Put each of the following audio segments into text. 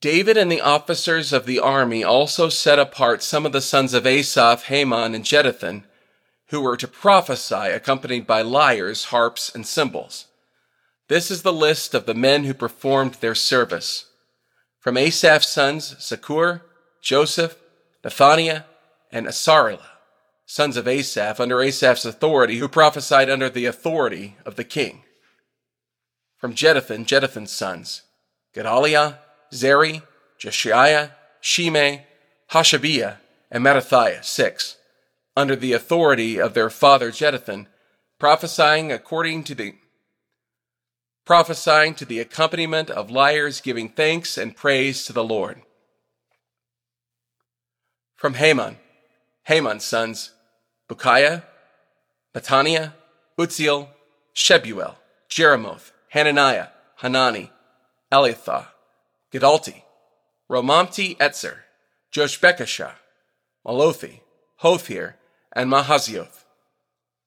David and the officers of the army also set apart some of the sons of Asaph, Heman, and Jeduthun, who were to prophesy accompanied by lyres, harps, and cymbals. This is the list of the men who performed their service. From Asaph's sons, Zaccur, Joseph, Nethaniah, and Asarelah, sons of Asaph, under Asaph's authority, who prophesied under the authority of the king. From Jeduthun, Jeduthun's sons, Gedaliah, Zeri, Jeshaiah, Shimei, Hashabiah, and Mattithiah, six, under the authority of their father Jeduthun, prophesying according to the prophesying to the accompaniment of lyres giving thanks and praise to the Lord. From Haman, Haman's sons, Bukiah, Mattaniah, Uzziel, Shebuel, Jeremoth, Hananiah, Hanani, Eliathah, Giddalti, Romamti Etzer, Joshbekashah, Mallothi, Hothir, and Mahazioth.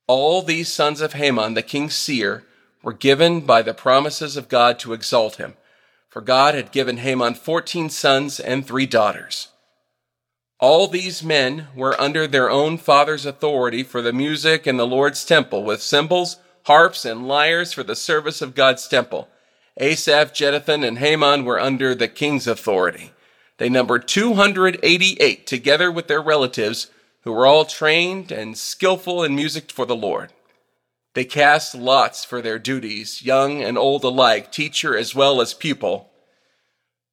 All these sons of Haman, the king's seer, were given by the promises of God to exalt him, for God had given Haman fourteen sons and three daughters. All these men were under their own father's authority for the music in the Lord's temple, with cymbals, harps, and lyres for the service of God's temple Asaph, Jeduthun, and Heman were under the king's authority. They numbered 288 together with their relatives, who were all trained and skillful in music for the Lord. They cast lots for their duties, young and old alike, teacher as well as pupil.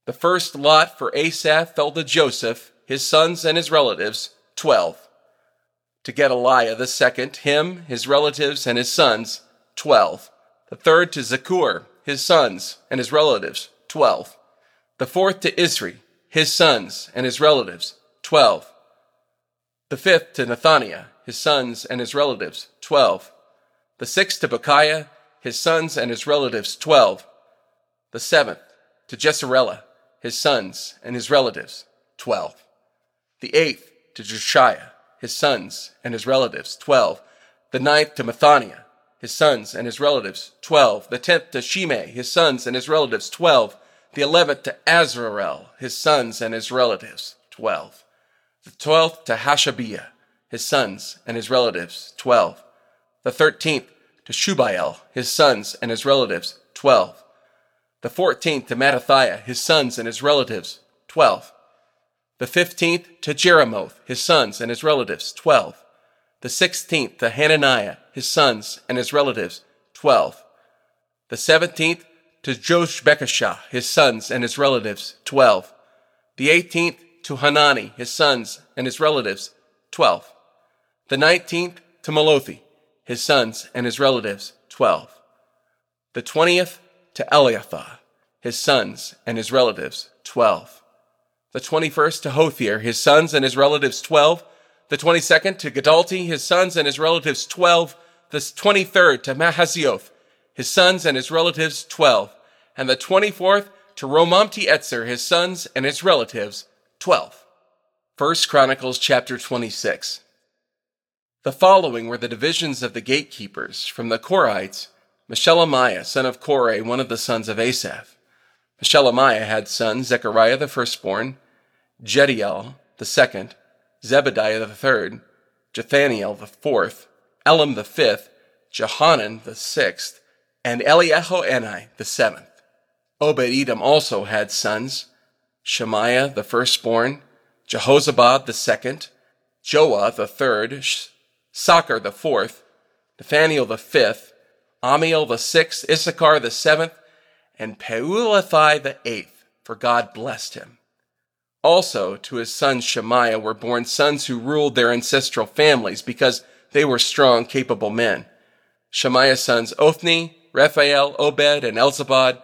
The first lot for Asaph fell to Joseph, his sons and his relatives, twelve. To Gedaliah the second, him, his relatives, and his sons, twelve. The third to Zaccur, his sons, and his relatives, twelve. The fourth to Isri, his sons, and his relatives, twelve. The fifth to Nethaniah, his sons, and his relatives, twelve. The sixth to Bukiah, his sons, and his relatives, twelve. The seventh to Jesarelah, his sons, and his relatives, twelve. The eighth to Josiah, his sons, and his relatives, twelve. The ninth to Mattaniah, his sons and his relatives, twelve. The tenth to Shimei, his sons and his relatives, twelve. The eleventh to Azarel, his sons and his relatives, twelve. The twelfth to Hashabiah, his sons and his relatives, twelve. The thirteenth to Shubael, his sons and his relatives, twelve. The fourteenth to Mattithiah, his sons and his relatives, twelve. The fifteenth to Jeremoth, his sons and his relatives, twelve the sixteenth to Hananiah, his sons, and his relatives, twelve. The seventeenth to Joshbekashah, his sons, and his relatives, twelve. The eighteenth to Hanani, his sons, and his relatives, twelve. The nineteenth to Mallothi, his sons, and his relatives, twelve. The twentieth to Eliathah, his sons, and his relatives, twelve. The twenty-first to Hothir, his sons, and his relatives, twelve the 22nd to Giddalti, his sons and his relatives 12, the 23rd to Mahazioth, his sons and his relatives 12, and the 24th to Romamti Etzer, his sons and his relatives 12. 1 Chronicles chapter 26. The following were the divisions of the gatekeepers from the Korahites, Meshelemiah, son of Korah, one of the sons of Asaph. Meshelemiah had sons, Zechariah the firstborn, Jediel the second, Zebadiah the third, Jathniel the fourth, Elam the fifth, Johanan the sixth, and Eliehoenai the seventh. Obed-Edom also had sons, Shemaiah the firstborn, Jehozabad the second, Joah the third, Sachar the fourth, Nathaniel the fifth, Amiel the sixth, Issachar the seventh, and Peulathai the eighth, for God blessed him. Also, to his son Shemaiah were born sons who ruled their ancestral families because they were strong, capable men. Shemaiah's sons Othni, Raphael, Obed, and Elzabad,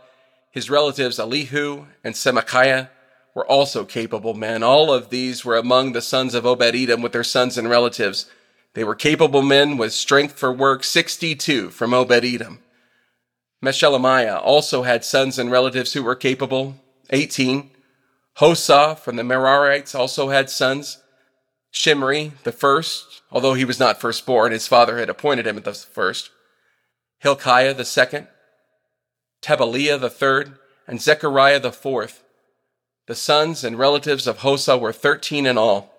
his relatives Elihu and Semachiah, were also capable men. All of these were among the sons of Obed Edom with their sons and relatives. They were capable men with strength for work, 62 from Obed Edom. Meshelemiah also had sons and relatives who were capable, 18. Hosah from the Merarites also had sons. Shimri, the first, although he was not firstborn, his father had appointed him the first. Hilkiah the second, Tebaliah the third, and Zechariah the fourth. The sons and relatives of Hosah were thirteen in all.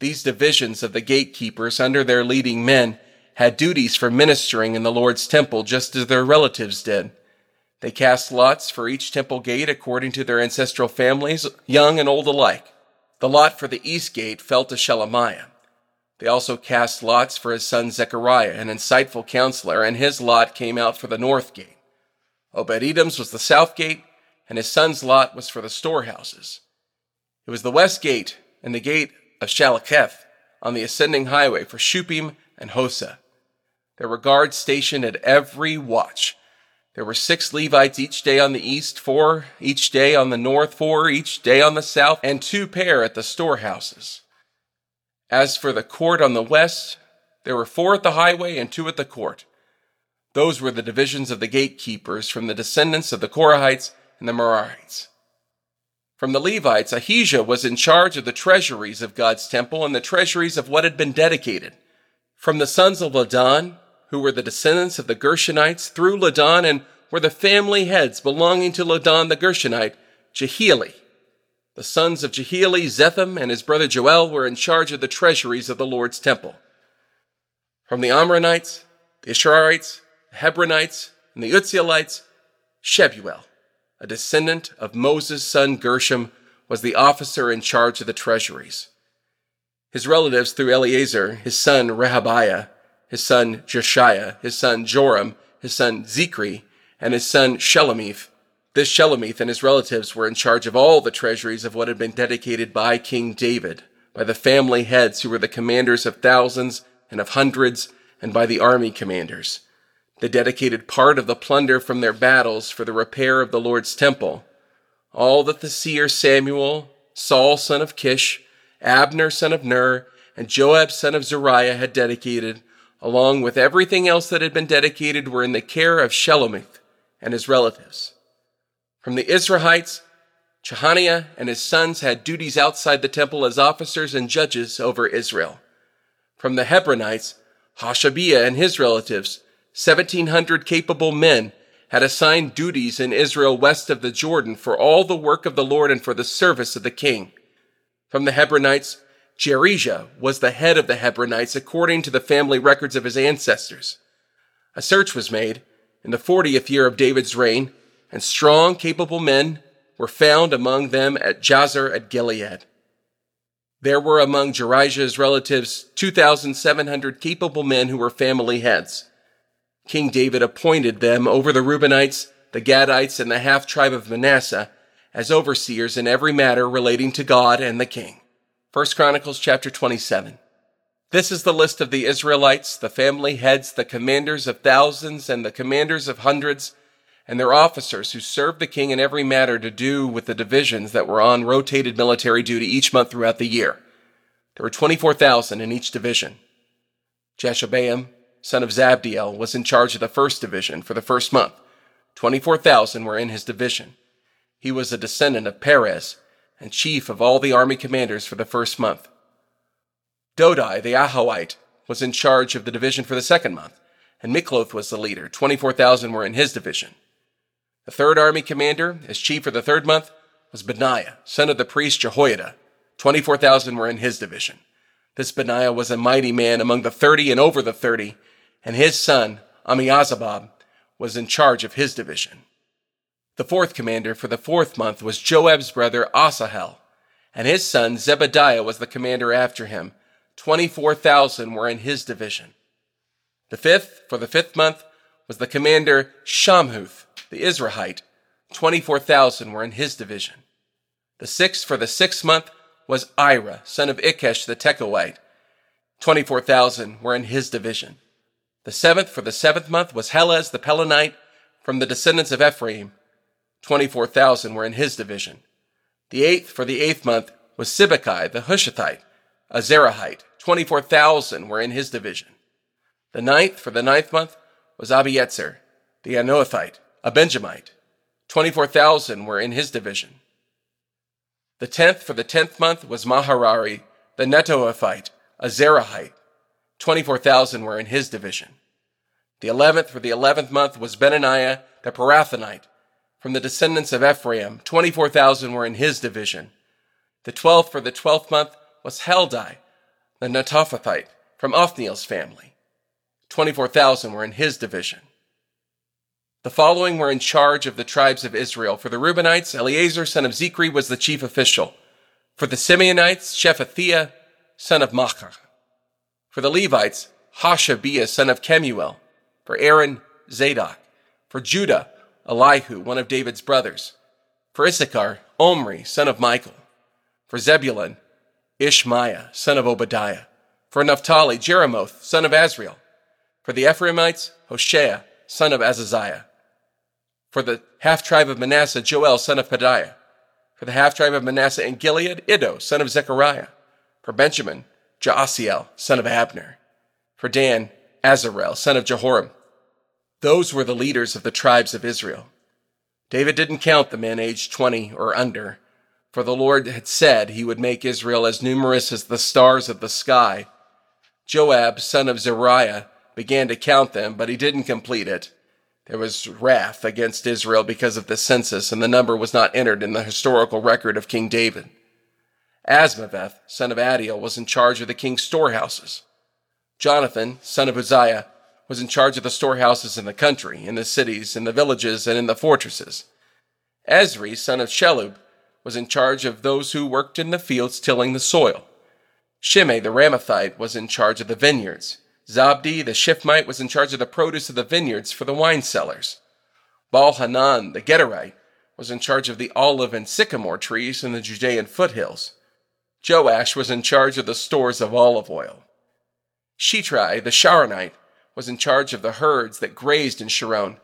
These divisions of the gatekeepers under their leading men had duties for ministering in the Lord's temple just as their relatives did. They cast lots for each temple gate according to their ancestral families, young and old alike. The lot for the east gate fell to Shelemiah. They also cast lots for his son Zechariah, an insightful counselor, and his lot came out for the north gate. Obed Edom's was the south gate, and his son's lot was for the storehouses. It was the west gate and the gate of Shallecheth on the ascending highway for Shuppim and Hosah. There were guards stationed at every watch. There were six Levites each day on the east, four each day on the north, four each day on the south, and two pair at the storehouses. As for the court on the west, there were four at the highway and two at the court. Those were the divisions of the gatekeepers from the descendants of the Korahites and the Merarites. From the Levites, Ahijah was in charge of the treasuries of God's temple and the treasuries of what had been dedicated. From the sons of Ladan, who were the descendants of the Gershonites, through Ladan and were the family heads belonging to Ladan the Gershonite, Jehieli, the sons of Jehieli, Zetham, and his brother Joel were in charge of the treasuries of the Lord's temple. From the Amramites, the Asherites, the Hebronites, and the Uzzielites, Shebuel, a descendant of Moses' son Gershom, was the officer in charge of the treasuries. His relatives through Eleazar, his son Rehabiah, his son Jeshaiah, his son Joram, his son Zichri, and his son Shelomith, this Shelomith and his relatives were in charge of all the treasuries of what had been dedicated by King David, by the family heads who were the commanders of thousands and of hundreds, and by the army commanders. They dedicated part of the plunder from their battles for the repair of the Lord's temple. All that the seer Samuel, Saul son of Kish, Abner son of Ner, and Joab son of Zeruiah had dedicated, along with everything else that had been dedicated, were in the care of Shelomith and his relatives. From the Izharites, Chenaniah and his sons had duties outside the temple as officers and judges over Israel. From the Hebronites, Hashabiah and his relatives, 1700 capable men, had assigned duties in Israel west of the Jordan for all the work of the Lord and for the service of the king. From the Hebronites, Jerijah was the head of the Hebronites according to the family records of his ancestors. A search was made in the 40th year of David's reign and strong, capable men were found among them at Jazer at Gilead. There were among Jerijah's relatives 2,700 capable men who were family heads. King David appointed them over the Reubenites, the Gadites, and the half tribe of Manasseh as overseers in every matter relating to God and the king. 1 Chronicles chapter 27. This is the list of the Israelites, the family heads, the commanders of thousands, and the commanders of hundreds and their officers who served the king in every matter to do with the divisions that were on rotated military duty each month throughout the year. There were 24,000 in each division. Jashobeam, son of Zabdiel, was in charge of the first division for the first month. 24,000 were in his division. He was a descendant of Perez and chief of all the army commanders for the first month. Dodai, the Ahohite, was in charge of the division for the second month, and Mikloth was the leader. 24,000 were in his division. The third army commander, as chief for the third month, was Benaiah, son of the priest Jehoiada. 24,000 were in his division. This Benaiah was a mighty man among the thirty and over the thirty, and his son, Ammizabad, was in charge of his division. The fourth commander for the fourth month was Joab's brother Asahel, and his son Zebadiah was the commander after him. 24,000 were in his division. The fifth, for the fifth month, was the commander Shamhuth, the Izrahite, 24,000 were in his division. The sixth for the sixth month was Ira, son of Ikkesh the Tekoite. 24,000 were in his division. The seventh for the seventh month was Helez the Pelonite from the descendants of Ephraim. 24,000 were in his division. The eighth for the eighth month was Sibbecai the Hushathite, a Zerahite. 24,000 were in his division. The ninth for the ninth month was Abietzer, the Anoathite, a Benjamite. 24,000 were in his division. The tenth for the tenth month was Maharari, the Netophathite, a Zerahite. 24,000 were in his division. The eleventh for the eleventh month was Benaiah, the Pirathonite, from the descendants of Ephraim. 24,000 were in his division. The twelfth for the twelfth month was Heldai, the Netophathite, from Othniel's family. 24,000 were in his division. The following were in charge of the tribes of Israel. For the Reubenites, Eleazar, son of Zichri, was the chief official. For the Simeonites, Shephatiah, son of Machir. For the Levites, Hashabiah, son of Kemuel. For Aaron, Zadok. For Judah, Elihu, one of David's brothers. For Issachar, Omri, son of Michael. For Zebulun, Ishmaiah, son of Obadiah. For Naphtali, Jeremoth, son of Azriel. For the Ephraimites, Hoshea, son of Azaziah. For the half tribe of Manasseh, Joel, son of Pedaiah. For the half tribe of Manasseh in Gilead, Iddo, son of Zechariah. For Benjamin, Jaasiel, son of Abner. For Dan, Azarel, son of Jehoram. Those were the leaders of the tribes of Israel. David didn't count the men aged 20 or under, for the Lord had said he would make Israel as numerous as the stars of the sky. Joab, son of Zeruiah, began to count them, but he didn't complete it. There was wrath against Israel because of the census, and the number was not entered in the historical record of King David. Asmaveth, son of Adiel, was in charge of the king's storehouses. Jonathan, son of Uzziah, was in charge of the storehouses in the country, in the cities, in the villages, and in the fortresses. Ezri, son of Shelub, was in charge of those who worked in the fields tilling the soil. Shimei the Ramathite was in charge of the vineyards. Zabdi the Shiphmite was in charge of the produce of the vineyards for the wine cellars. Baal Hanan the Gederite was in charge of the olive and sycamore trees in the Judean foothills. Joash was in charge of the stores of olive oil. Shitrai the Sharonite was in charge of the herds that grazed in Sharon,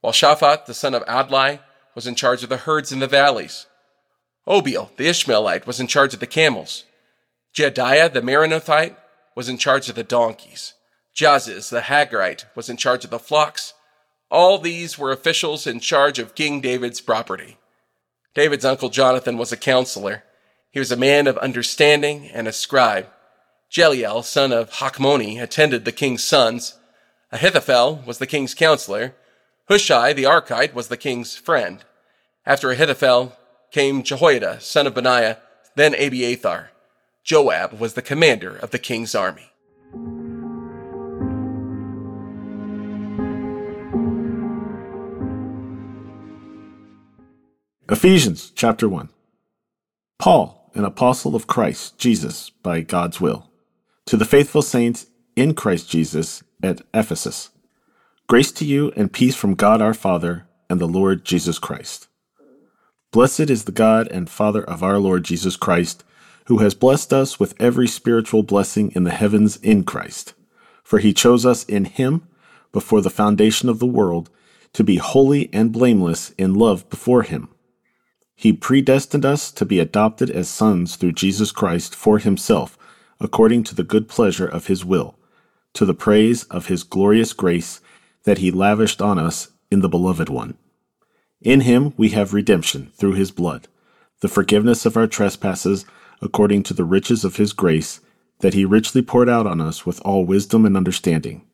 while Shaphat the son of Adlai was in charge of the herds in the valleys. Obiel the Ishmaelite was in charge of the camels. Jediah the Meronothite was in charge of the donkeys. Jaziz the Hagarite was in charge of the flocks. All these were officials in charge of King David's property. David's uncle Jonathan was a counselor. He was a man of understanding and a scribe. Jeliel, son of Hachmoni, attended the king's sons. Ahithophel was the king's counselor. Hushai the Archite was the king's friend. After Ahithophel came Jehoiada, son of Benaiah, then Abiathar. Joab was the commander of the king's army. Ephesians chapter 1. Paul, an apostle of Christ Jesus by God's will, to the faithful saints in Christ Jesus at Ephesus. Grace to you and peace from God our Father and the Lord Jesus Christ. Blessed is the God and Father of our Lord Jesus Christ, who has blessed us with every spiritual blessing in the heavens in Christ. For he chose us in him before the foundation of the world to be holy and blameless in love before him he predestined us to be adopted as sons through Jesus Christ for himself, according to the good pleasure of his will, to the praise of his glorious grace that he lavished on us in the Beloved One. In him we have redemption through his blood, the forgiveness of our trespasses, according to the riches of his grace, that he richly poured out on us with all wisdom and understanding.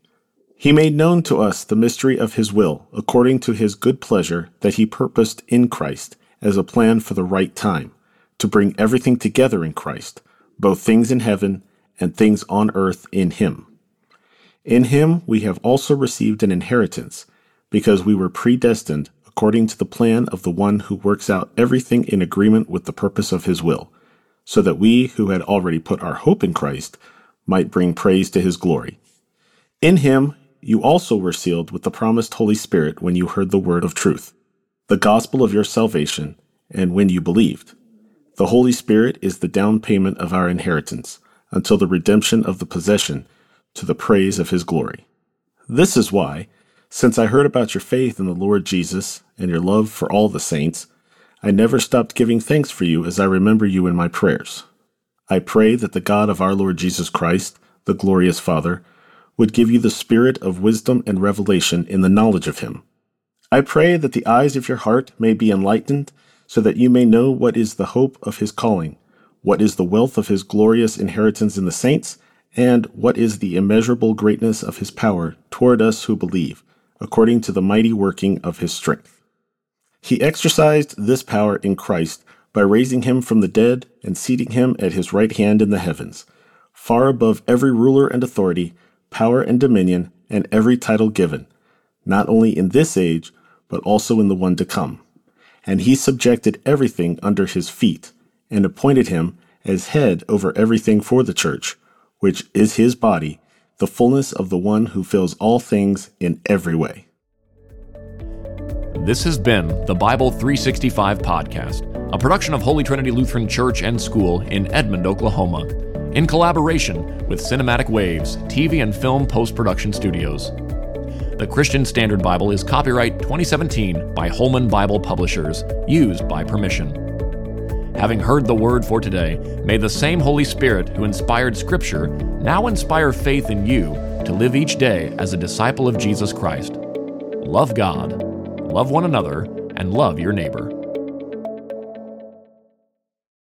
He made known to us the mystery of his will, according to his good pleasure that he purposed in Christ as a plan for the right time, to bring everything together in Christ, both things in heaven and things on earth in Him. In Him we have also received an inheritance, because we were predestined according to the plan of the one who works out everything in agreement with the purpose of His will, so that we who had already put our hope in Christ might bring praise to His glory. In Him you also were sealed with the promised Holy Spirit when you heard the word of truth the gospel of your salvation, and when you believed. The Holy Spirit is the down payment of our inheritance until the redemption of the possession to the praise of his glory. This is why, since I heard about your faith in the Lord Jesus and your love for all the saints, I never stopped giving thanks for you as I remember you in my prayers. I pray that the God of our Lord Jesus Christ, the glorious Father, would give you the spirit of wisdom and revelation in the knowledge of him. I pray that the eyes of your heart may be enlightened, so that you may know what is the hope of his calling, what is the wealth of his glorious inheritance in the saints, and what is the immeasurable greatness of his power toward us who believe, according to the mighty working of his strength. He exercised this power in Christ by raising him from the dead and seating him at his right hand in the heavens, far above every ruler and authority, power and dominion, and every title given, not only in this age, but also in the one to come. And he subjected everything under his feet, and appointed him as head over everything for the church, which is his body, the fullness of the one who fills all things in every way. This has been the Bible 365 podcast, a production of Holy Trinity Lutheran Church and School in Edmond, Oklahoma, in collaboration with Cinematic Waves TV and Film Post Production Studios. The Christian Standard Bible is copyright 2017 by Holman Bible Publishers, used by permission. Having heard the word for today, may the same Holy Spirit who inspired Scripture now inspire faith in you to live each day as a disciple of Jesus Christ. Love God love one another, and love your neighbor.